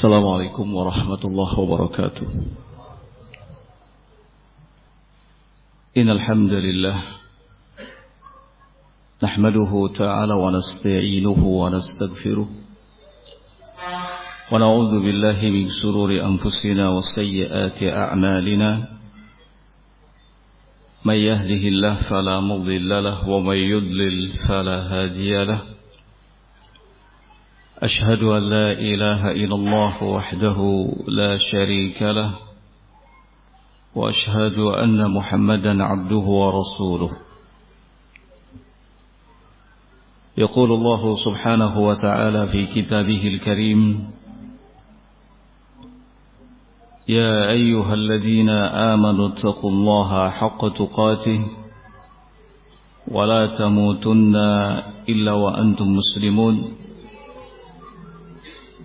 السلام عليكم ورحمة الله وبركاته. إن الحمد لله نحمده تعالى ونستعينه ونستغفره ونعوذ بالله من سرور أنفسنا وسيئات أعمالنا. من يهده الله فلا مضل له ومن يضلل فلا هادي له. أشهد أن لا إله إلا الله وحده لا شريك له وأشهد أن محمدا عبده ورسوله. يقول الله سبحانه وتعالى في كتابه الكريم يا أيها الذين آمنوا اتقوا الله حق تقاته ولا تموتن إلا وأنتم مسلمون.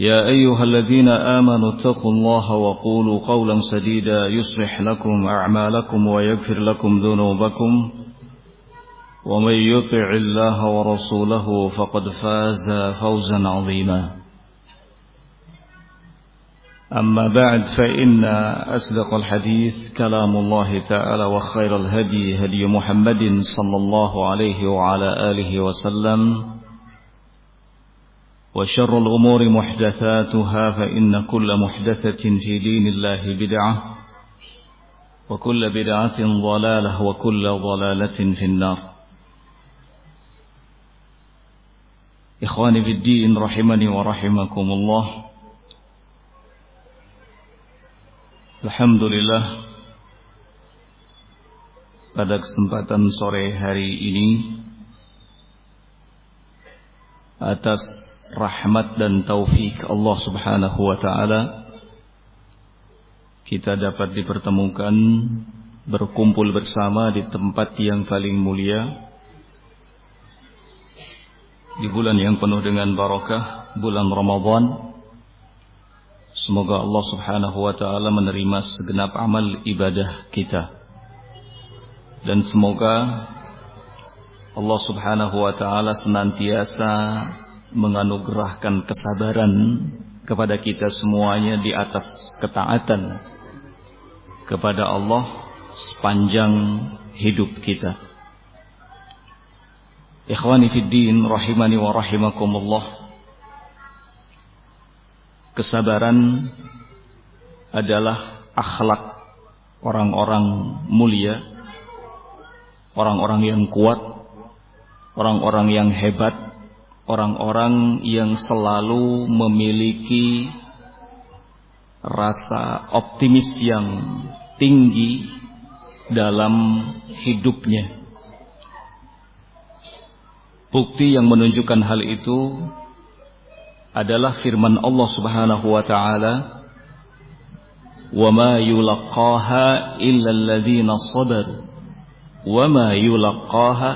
يا أيها الذين آمنوا اتقوا الله وقولوا قولا سديدا يصلح لكم أعمالكم ويغفر لكم ذنوبكم. ومن يطع الله ورسوله فقد فاز فوزا عظيما. أما بعد فإن أصدق الحديث كلام الله تعالى وخير الهدي هدي محمد صلى الله عليه وعلى آله وسلم. وشر الأمور محدثاتها فإن كل محدثة في دين الله بدعة وكل بدعة ضلالة وكل ضلالة في النار. إخواني في الدين رحمني ورحمكم الله. Alhamdulillah pada kesempatan sore hari ini atas rahmat dan taufik Allah Subhanahu wa taala kita dapat dipertemukan berkumpul bersama di tempat yang paling mulia di bulan yang penuh dengan barakah bulan Ramadan Semoga Allah subhanahu wa ta'ala menerima segenap amal ibadah kita. Dan semoga Allah subhanahu wa ta'ala senantiasa menganugerahkan kesabaran kepada kita semuanya di atas ketaatan kepada Allah sepanjang hidup kita. Ikhwani fid din rahimani wa rahimakumullah. Kesabaran adalah akhlak orang-orang mulia, orang-orang yang kuat, orang-orang yang hebat, orang-orang yang selalu memiliki rasa optimis yang tinggi dalam hidupnya. Bukti yang menunjukkan hal itu adalah firman Allah Subhanahu wa taala, "Wa ma yulaqaha illa alladziina sabaru wa ma yulaqaha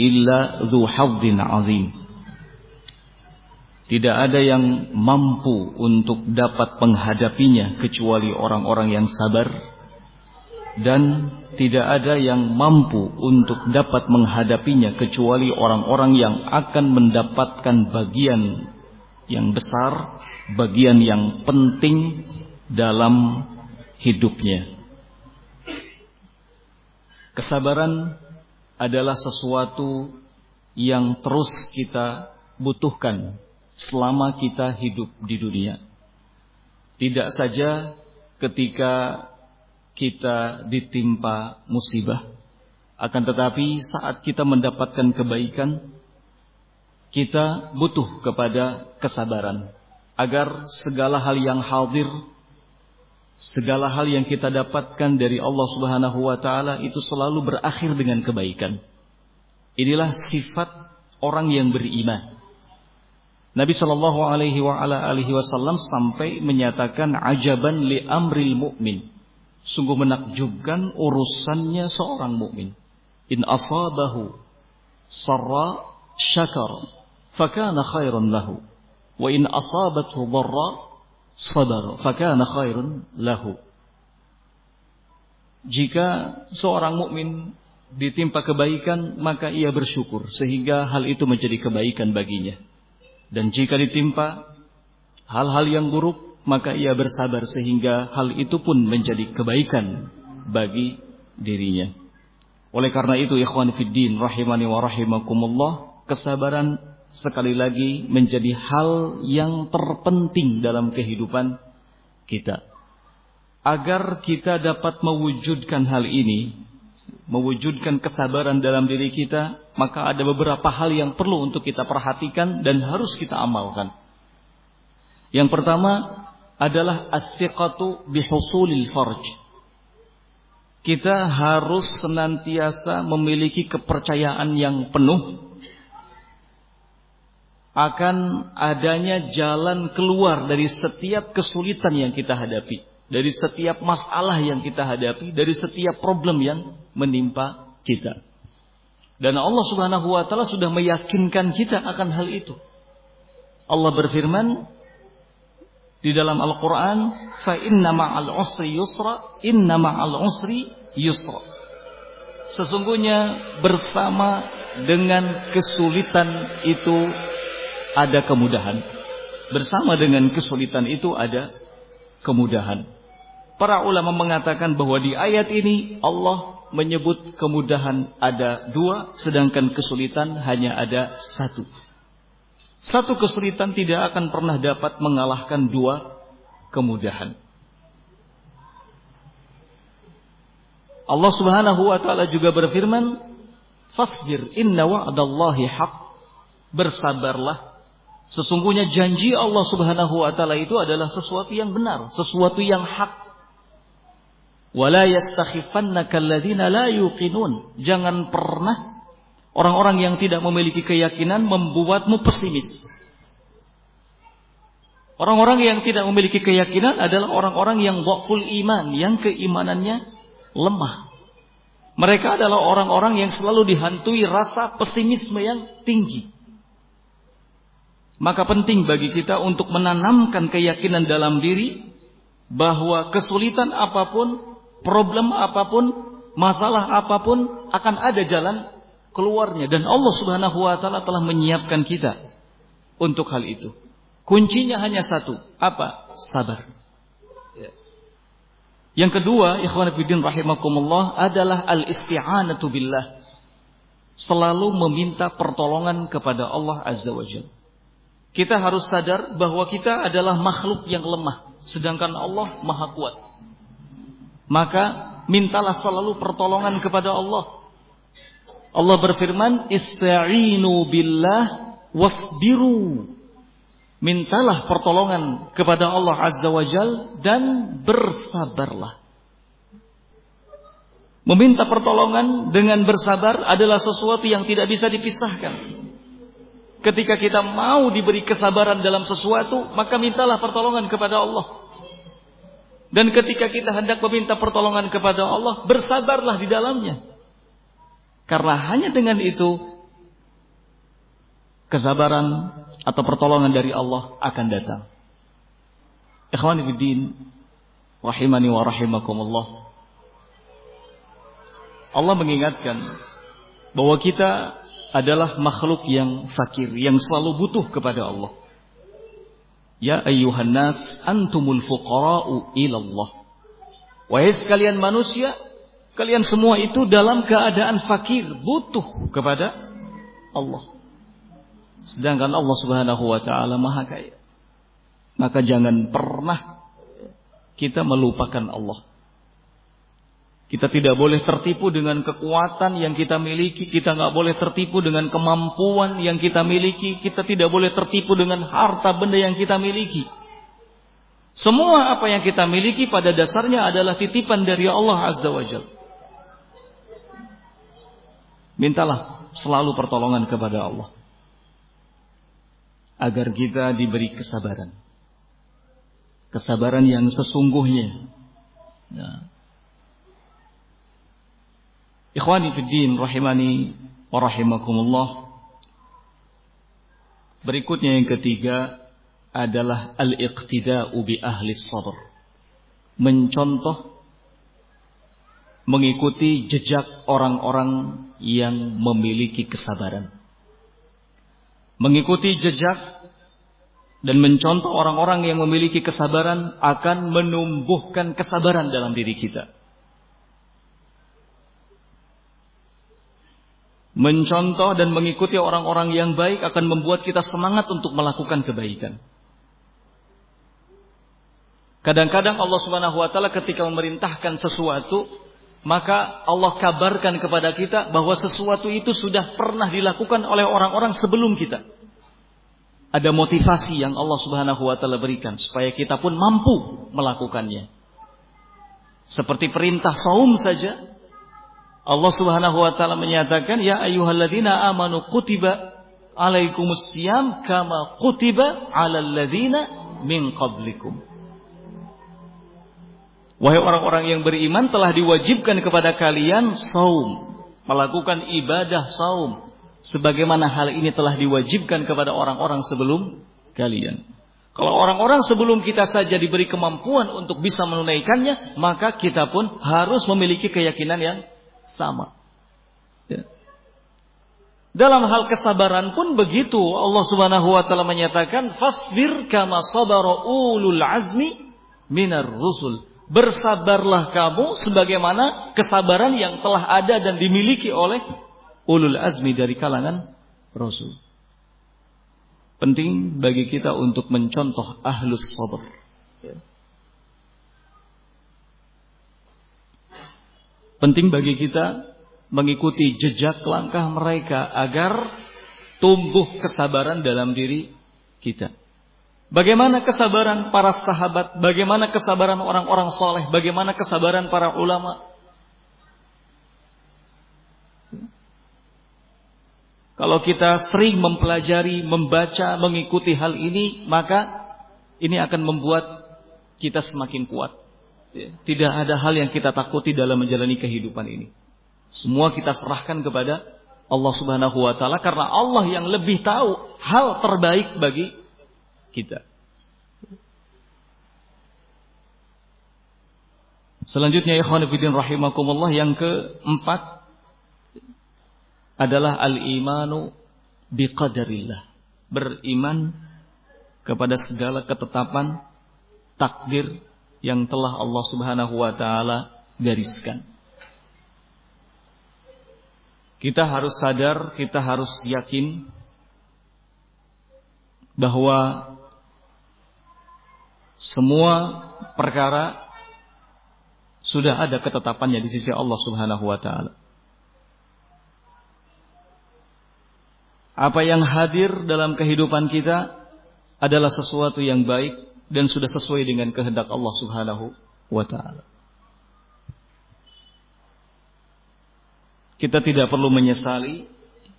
illa dzu 'azim." Tidak ada yang mampu untuk dapat menghadapinya kecuali orang-orang yang sabar dan tidak ada yang mampu untuk dapat menghadapinya kecuali orang-orang yang akan mendapatkan bagian yang besar, bagian yang penting dalam hidupnya. Kesabaran adalah sesuatu yang terus kita butuhkan selama kita hidup di dunia. Tidak saja ketika kita ditimpa musibah, akan tetapi saat kita mendapatkan kebaikan, kita butuh kepada kesabaran agar segala hal yang hadir segala hal yang kita dapatkan dari Allah Subhanahu wa taala itu selalu berakhir dengan kebaikan. Inilah sifat orang yang beriman. Nabi Shallallahu alaihi wa ala alihi wasallam sampai menyatakan ajaban li amril mukmin. Sungguh menakjubkan urusannya seorang mukmin. in asabahu sarra syakar fakana khairan lahu wa in asabathu dharra sabar fakana khairan lahu jika seorang mukmin ditimpa kebaikan maka ia bersyukur sehingga hal itu menjadi kebaikan baginya dan jika ditimpa hal-hal yang buruk maka ia bersabar sehingga hal itu pun menjadi kebaikan bagi dirinya. Oleh karena itu ikhwan fiddin rahimani wa rahimakumullah kesabaran sekali lagi menjadi hal yang terpenting dalam kehidupan kita. Agar kita dapat mewujudkan hal ini, mewujudkan kesabaran dalam diri kita, maka ada beberapa hal yang perlu untuk kita perhatikan dan harus kita amalkan. Yang pertama adalah as-siqatu bihusulil farj. Kita harus senantiasa memiliki kepercayaan yang penuh akan adanya jalan keluar dari setiap kesulitan yang kita hadapi dari setiap masalah yang kita hadapi, dari setiap problem yang menimpa kita. Dan Allah Subhanahu wa taala sudah meyakinkan kita akan hal itu. Allah berfirman di dalam Al-Qur'an, "Fa inna ma'al usri yusra, inna ma'al usri yusra." Sesungguhnya bersama dengan kesulitan itu ada kemudahan. Bersama dengan kesulitan itu ada kemudahan. Para ulama mengatakan bahwa di ayat ini Allah menyebut kemudahan ada dua, sedangkan kesulitan hanya ada satu. Satu kesulitan tidak akan pernah dapat mengalahkan dua kemudahan. Allah Subhanahu wa taala juga berfirman, "Fasbir inna wa'dallahi haq." Bersabarlah Sesungguhnya janji Allah Subhanahu wa taala itu adalah sesuatu yang benar, sesuatu yang hak. Wala yastakhifannaka alladziina la yuqinun. Jangan pernah orang-orang yang tidak memiliki keyakinan membuatmu pesimis. Orang-orang yang tidak memiliki keyakinan adalah orang-orang yang dhaful iman, yang keimanannya lemah. Mereka adalah orang-orang yang selalu dihantui rasa pesimisme yang tinggi. Maka penting bagi kita untuk menanamkan keyakinan dalam diri bahwa kesulitan apa pun problem apa pun, masalah apa pun akan ada jalan keluarnya dan Allah Subhanahu wa taala telah menyiapkan kita untuk hal itu. Kuncinya hanya satu, apa? Sabar. Ya. Yang kedua, ikhwan fillah rahimakumullah adalah al-isti'anatu billah. Selalu meminta pertolongan kepada Allah Azza wa Jalla. Kita harus sadar bahwa kita adalah makhluk yang lemah, sedangkan Allah Maha Kuat maka mintalah selalu pertolongan kepada Allah. Allah berfirman, "Ista'inu billah wasbiru." Mintalah pertolongan kepada Allah Azza wa Jal dan bersabarlah. Meminta pertolongan dengan bersabar adalah sesuatu yang tidak bisa dipisahkan. Ketika kita mau diberi kesabaran dalam sesuatu, maka mintalah pertolongan kepada Allah. Dan ketika kita hendak meminta pertolongan kepada Allah, bersabarlah di dalamnya. Karena hanya dengan itu, kesabaran atau pertolongan dari Allah akan datang. Ikhwani fiddin, rahimani wa rahimakumullah. Allah mengingatkan bahwa kita adalah makhluk yang fakir, yang selalu butuh kepada Allah. Ya ayyuhan nas antumul fuqara'u ilallah. Wahai sekalian manusia, kalian semua itu dalam keadaan fakir, butuh kepada Allah. Sedangkan Allah Subhanahu wa taala Maha Kaya. Maka jangan pernah kita melupakan Allah. Kita tidak boleh tertipu dengan kekuatan yang kita miliki. Kita nggak boleh tertipu dengan kemampuan yang kita miliki. Kita tidak boleh tertipu dengan harta benda yang kita miliki. Semua apa yang kita miliki pada dasarnya adalah titipan dari Allah Azza wa Jal. Mintalah selalu pertolongan kepada Allah. Agar kita diberi kesabaran. Kesabaran yang sesungguhnya. Ya Ikhwani fi din rahimani wa rahimakumullah. Berikutnya yang ketiga adalah al-iqtida'u bi ahli sabr. Mencontoh mengikuti jejak orang-orang yang memiliki kesabaran. Mengikuti jejak dan mencontoh orang-orang yang memiliki kesabaran akan menumbuhkan kesabaran dalam diri kita. Mencontoh dan mengikuti orang-orang yang baik akan membuat kita semangat untuk melakukan kebaikan. Kadang-kadang Allah Subhanahu wa taala ketika memerintahkan sesuatu, maka Allah kabarkan kepada kita bahwa sesuatu itu sudah pernah dilakukan oleh orang-orang sebelum kita. Ada motivasi yang Allah Subhanahu wa taala berikan supaya kita pun mampu melakukannya. Seperti perintah saum saja, Allah Subhanahu wa taala menyatakan ya ayyuhalladzina amanu kutiba alaikumus siyam kama kutiba alal ladzina min qablikum. Wahai orang-orang yang beriman telah diwajibkan kepada kalian saum, melakukan ibadah saum sebagaimana hal ini telah diwajibkan kepada orang-orang sebelum kalian. Kalau orang-orang sebelum kita saja diberi kemampuan untuk bisa menunaikannya, maka kita pun harus memiliki keyakinan yang sama. Ya. Dalam hal kesabaran pun begitu. Allah Subhanahu wa taala menyatakan fasbir kama sabara ulul azmi minar rusul. Bersabarlah kamu sebagaimana kesabaran yang telah ada dan dimiliki oleh ulul azmi dari kalangan rasul. Penting bagi kita untuk mencontoh ahlus sabar. Penting bagi kita mengikuti jejak langkah mereka agar tumbuh kesabaran dalam diri kita. Bagaimana kesabaran para sahabat, bagaimana kesabaran orang-orang soleh, bagaimana kesabaran para ulama. Kalau kita sering mempelajari, membaca, mengikuti hal ini, maka ini akan membuat kita semakin kuat. Tidak ada hal yang kita takuti dalam menjalani kehidupan ini. Semua kita serahkan kepada Allah Subhanahu wa taala karena Allah yang lebih tahu hal terbaik bagi kita. Selanjutnya ikhwan fillah rahimakumullah yang keempat adalah al-imanu biqadarillah. Beriman kepada segala ketetapan takdir yang telah Allah Subhanahu wa taala gariskan. Kita harus sadar, kita harus yakin bahwa semua perkara sudah ada ketetapannya di sisi Allah Subhanahu wa taala. Apa yang hadir dalam kehidupan kita adalah sesuatu yang baik dan sudah sesuai dengan kehendak Allah Subhanahu wa taala. Kita tidak perlu menyesali,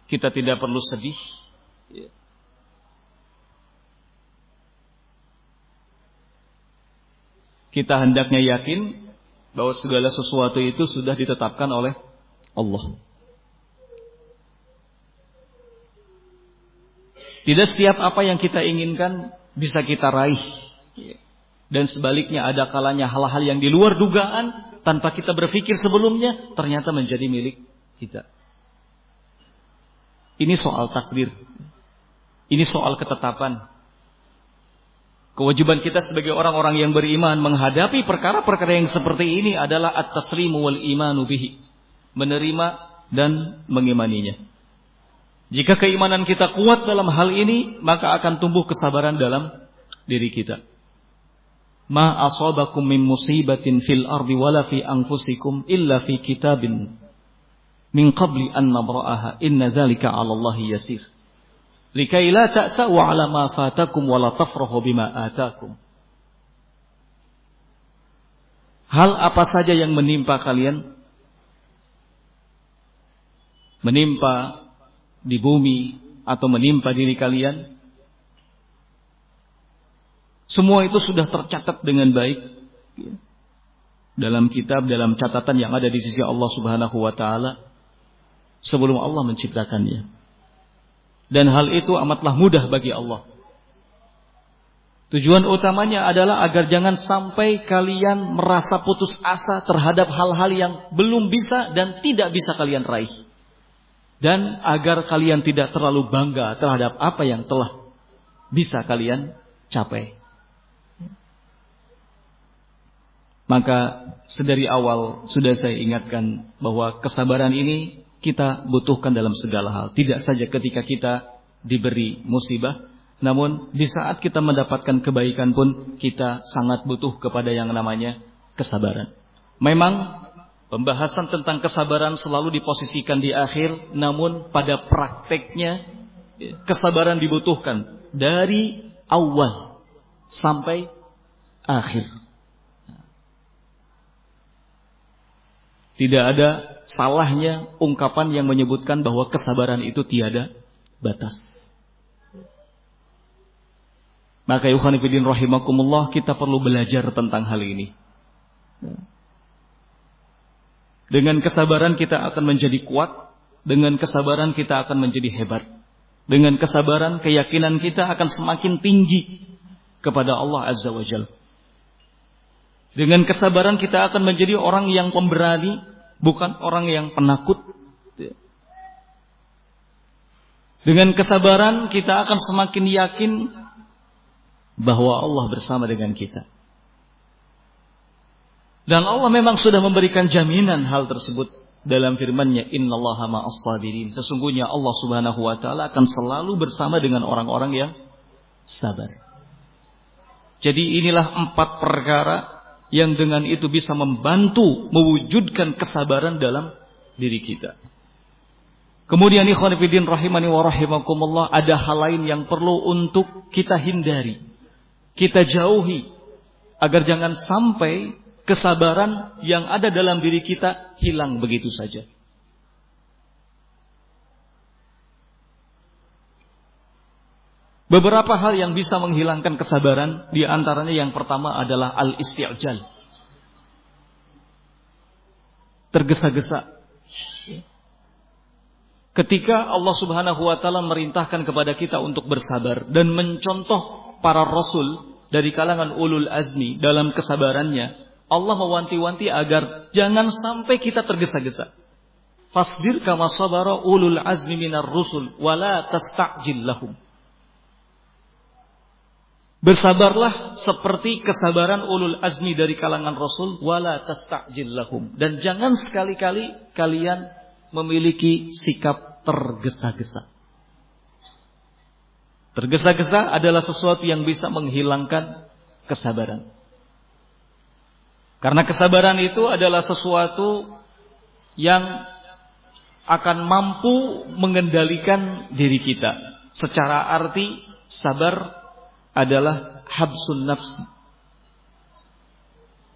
kita tidak perlu sedih. Kita hendaknya yakin bahwa segala sesuatu itu sudah ditetapkan oleh Allah. Tidak setiap apa yang kita inginkan bisa kita raih. Dan sebaliknya ada kalanya hal-hal yang di luar dugaan tanpa kita berpikir sebelumnya ternyata menjadi milik kita. Ini soal takdir. Ini soal ketetapan. Kewajiban kita sebagai orang-orang yang beriman menghadapi perkara-perkara yang seperti ini adalah at-taslimu wal imanu bihi. Menerima dan mengimaninya. Jika keimanan kita kuat dalam hal ini, maka akan tumbuh kesabaran dalam diri kita ma asabakum min musibatin fil ardi wala fi anfusikum illa fi kitabin min qabli an nabra'aha. Inna dzalika 'ala Allah yasir. Likai la ta'sa'u 'ala ma fatakum wa la tafrahu bima atakum. Hal apa saja yang menimpa kalian? Menimpa di bumi atau menimpa diri kalian semua itu sudah tercatat dengan baik. dalam kitab dalam catatan yang ada di sisi Allah Subhanahu wa taala sebelum Allah menciptakannya. Dan hal itu amatlah mudah bagi Allah. Tujuan utamanya adalah agar jangan sampai kalian merasa putus asa terhadap hal-hal yang belum bisa dan tidak bisa kalian raih. Dan agar kalian tidak terlalu bangga terhadap apa yang telah bisa kalian capai. Maka sedari awal sudah saya ingatkan bahwa kesabaran ini kita butuhkan dalam segala hal. Tidak saja ketika kita diberi musibah, namun di saat kita mendapatkan kebaikan pun kita sangat butuh kepada yang namanya kesabaran. Memang pembahasan tentang kesabaran selalu diposisikan di akhir, namun pada prakteknya kesabaran dibutuhkan dari awal sampai akhir. Tidak ada salahnya ungkapan yang menyebutkan bahwa kesabaran itu tiada batas. Maka Yuhanifidin rahimakumullah kita perlu belajar tentang hal ini. Dengan kesabaran kita akan menjadi kuat. Dengan kesabaran kita akan menjadi hebat. Dengan kesabaran keyakinan kita akan semakin tinggi kepada Allah Azza wa Jalla. Dengan kesabaran kita akan menjadi orang yang pemberani, bukan orang yang penakut. Dengan kesabaran kita akan semakin yakin bahwa Allah bersama dengan kita. Dan Allah memang sudah memberikan jaminan hal tersebut dalam firman-Nya innallaha ma'as sabirin. Sesungguhnya Allah Subhanahu wa taala akan selalu bersama dengan orang-orang yang sabar. Jadi inilah empat perkara yang dengan itu bisa membantu mewujudkan kesabaran dalam diri kita. Kemudian ikhwan fillah rahimani wa rahimakumullah ada hal lain yang perlu untuk kita hindari. Kita jauhi agar jangan sampai kesabaran yang ada dalam diri kita hilang begitu saja. Beberapa hal yang bisa menghilangkan kesabaran, di antaranya yang pertama adalah al-isti'jal. Tergesa-gesa. Ketika Allah Subhanahu wa taala merintahkan kepada kita untuk bersabar dan mencontoh para rasul dari kalangan ulul azmi dalam kesabarannya, Allah mewanti-wanti agar jangan sampai kita tergesa-gesa. Fasbir kama sabara ulul azmi minar rusul wala tasta'jil lahum. Bersabarlah seperti kesabaran ulul azmi dari kalangan Rasul wala tasta'jil lahum dan jangan sekali-kali kalian memiliki sikap tergesa-gesa. Tergesa-gesa adalah sesuatu yang bisa menghilangkan kesabaran. Karena kesabaran itu adalah sesuatu yang akan mampu mengendalikan diri kita. Secara arti sabar adalah habsun nafs.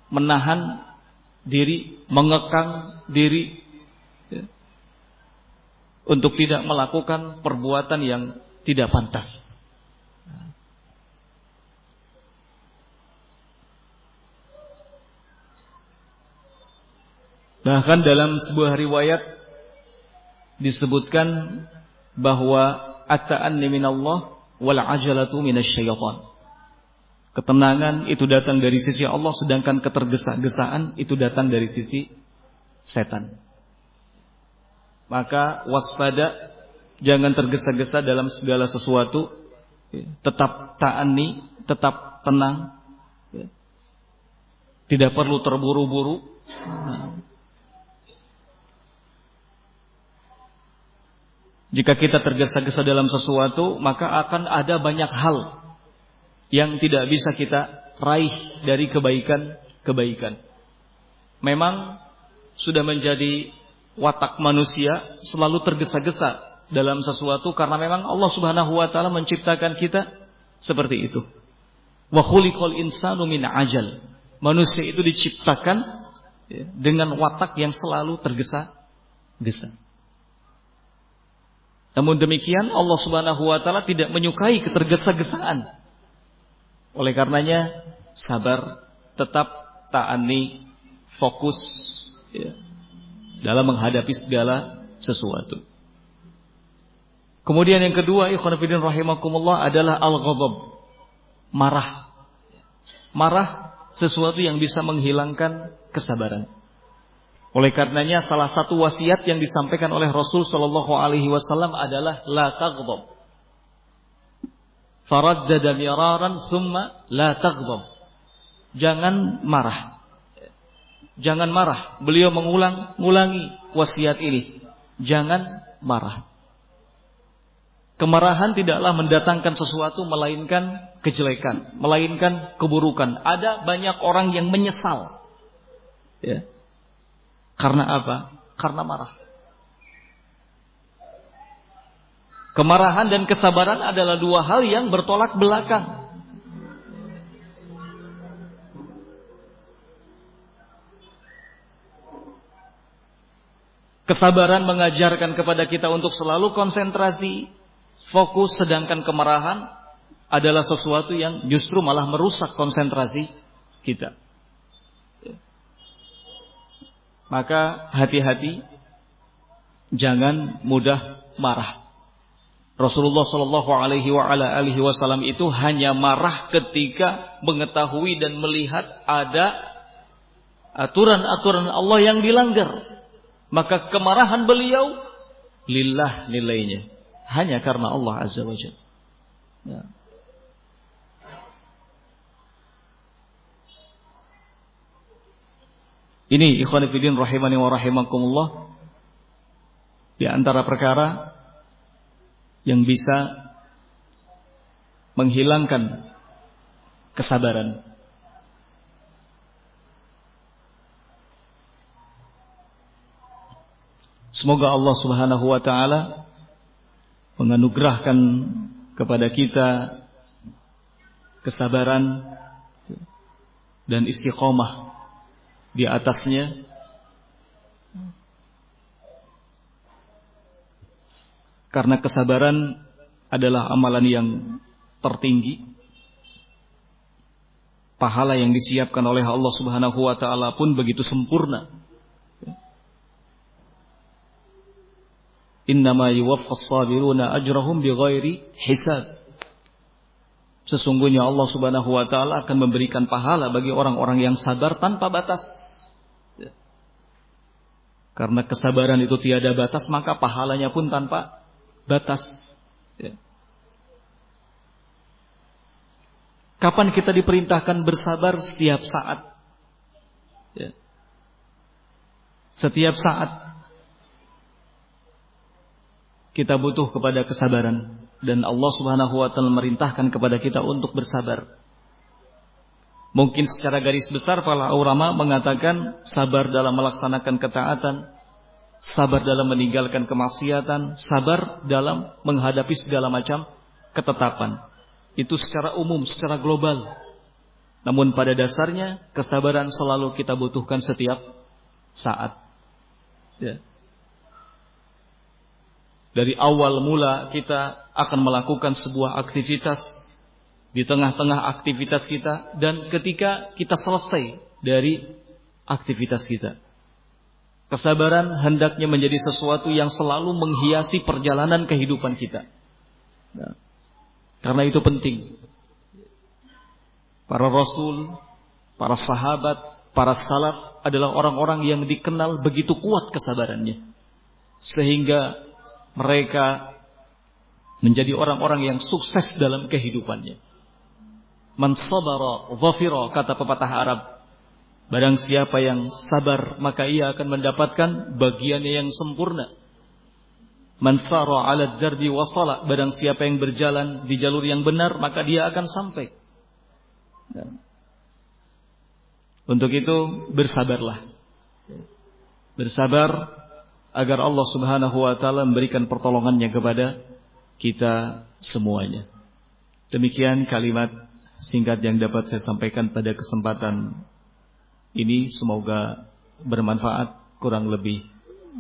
Menahan diri, mengekang diri ya, untuk tidak melakukan perbuatan yang tidak pantas. Bahkan dalam sebuah riwayat disebutkan bahwa at-ta'anni minallah wal ajalatu minasyaitan. Ketenangan itu datang dari sisi Allah sedangkan ketergesa-gesaan itu datang dari sisi setan. Maka waspada jangan tergesa-gesa dalam segala sesuatu, tetap ta'ani, tetap tenang. Tidak perlu terburu-buru. Jika kita tergesa-gesa dalam sesuatu, maka akan ada banyak hal yang tidak bisa kita raih dari kebaikan-kebaikan. Memang sudah menjadi watak manusia selalu tergesa-gesa dalam sesuatu karena memang Allah Subhanahu wa taala menciptakan kita seperti itu. Wa khuliqal insanu min ajal. Manusia itu diciptakan ya, dengan watak yang selalu tergesa-gesa. Namun demikian Allah Subhanahu wa taala tidak menyukai ketergesa-gesaan. Oleh karenanya sabar, tetap ta'ani fokus ya, dalam menghadapi segala sesuatu. Kemudian yang kedua, ikhwan fillah rahimakumullah adalah al-ghadab. Marah. Marah sesuatu yang bisa menghilangkan kesabaran. Oleh karenanya salah satu wasiat yang disampaikan oleh Rasul Shallallahu Alaihi Wasallam adalah la taghdab. Faraddada miraran thumma la. Jangan marah. Jangan marah. Beliau mengulang-ulangi wasiat ini. Jangan marah. Kemarahan tidaklah mendatangkan sesuatu melainkan kejelekan, melainkan keburukan. Ada banyak orang yang menyesal. Ya. Karena apa? Karena marah. Kemarahan dan kesabaran adalah dua hal yang bertolak belakang. Kesabaran mengajarkan kepada kita untuk selalu konsentrasi, fokus, sedangkan kemarahan adalah sesuatu yang justru malah merusak konsentrasi kita. Maka hati-hati, jangan mudah marah. Rasulullah Shallallahu Alaihi Wasallam itu hanya marah ketika mengetahui dan melihat ada aturan-aturan Allah yang dilanggar maka kemarahan beliau lillah nilainya hanya karena Allah Azza wa Jalla. Ya. Ini ikhwan fillah rahimani wa rahimakumullah. Di antara perkara yang bisa menghilangkan kesabaran. Semoga Allah Subhanahu wa taala menganugerahkan kepada kita kesabaran dan istiqomah di atasnya karena kesabaran adalah amalan yang tertinggi pahala yang disiapkan oleh Allah Subhanahu wa taala pun begitu sempurna Innama yuwaffas sabiruna ajrahum bighairi hisab. Sesungguhnya Allah Subhanahu wa taala akan memberikan pahala bagi orang-orang yang sabar tanpa batas. Karena kesabaran itu tiada batas, maka pahalanya pun tanpa batas. Ya. Kapan kita diperintahkan bersabar setiap saat? Ya. Setiap saat kita butuh kepada kesabaran dan Allah Subhanahu wa taala merintahkan kepada kita untuk bersabar. Mungkin secara garis besar para ulama mengatakan sabar dalam melaksanakan ketaatan, sabar dalam meninggalkan kemaksiatan, sabar dalam menghadapi segala macam ketetapan. Itu secara umum, secara global. Namun pada dasarnya kesabaran selalu kita butuhkan setiap saat. Ya. Dari awal mula kita akan melakukan sebuah aktivitas di tengah-tengah aktivitas kita dan ketika kita selesai dari aktivitas kita. Kesabaran hendaknya menjadi sesuatu yang selalu menghiasi perjalanan kehidupan kita. Nah, karena itu penting. Para rasul, para sahabat, para salaf adalah orang-orang yang dikenal begitu kuat kesabarannya. Sehingga mereka menjadi orang-orang yang sukses dalam kehidupannya. Man sabara dhafira kata pepatah Arab. Barang siapa yang sabar maka ia akan mendapatkan bagiannya yang sempurna. Man sara 'ala darbi wasala barang siapa yang berjalan di jalur yang benar maka dia akan sampai. Untuk itu bersabarlah. Bersabar agar Allah Subhanahu wa taala memberikan pertolongannya kepada kita semuanya. Demikian kalimat singkat yang dapat saya sampaikan pada kesempatan ini semoga bermanfaat kurang lebih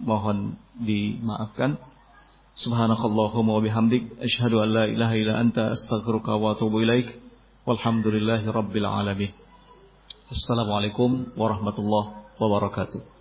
mohon dimaafkan. Subhanakallahumma wa bihamdik asyhadu an la ilaha illa anta astaghfiruka wa atubu ilaik. Walhamdulillahi rabbil alamin. Assalamualaikum warahmatullahi wabarakatuh.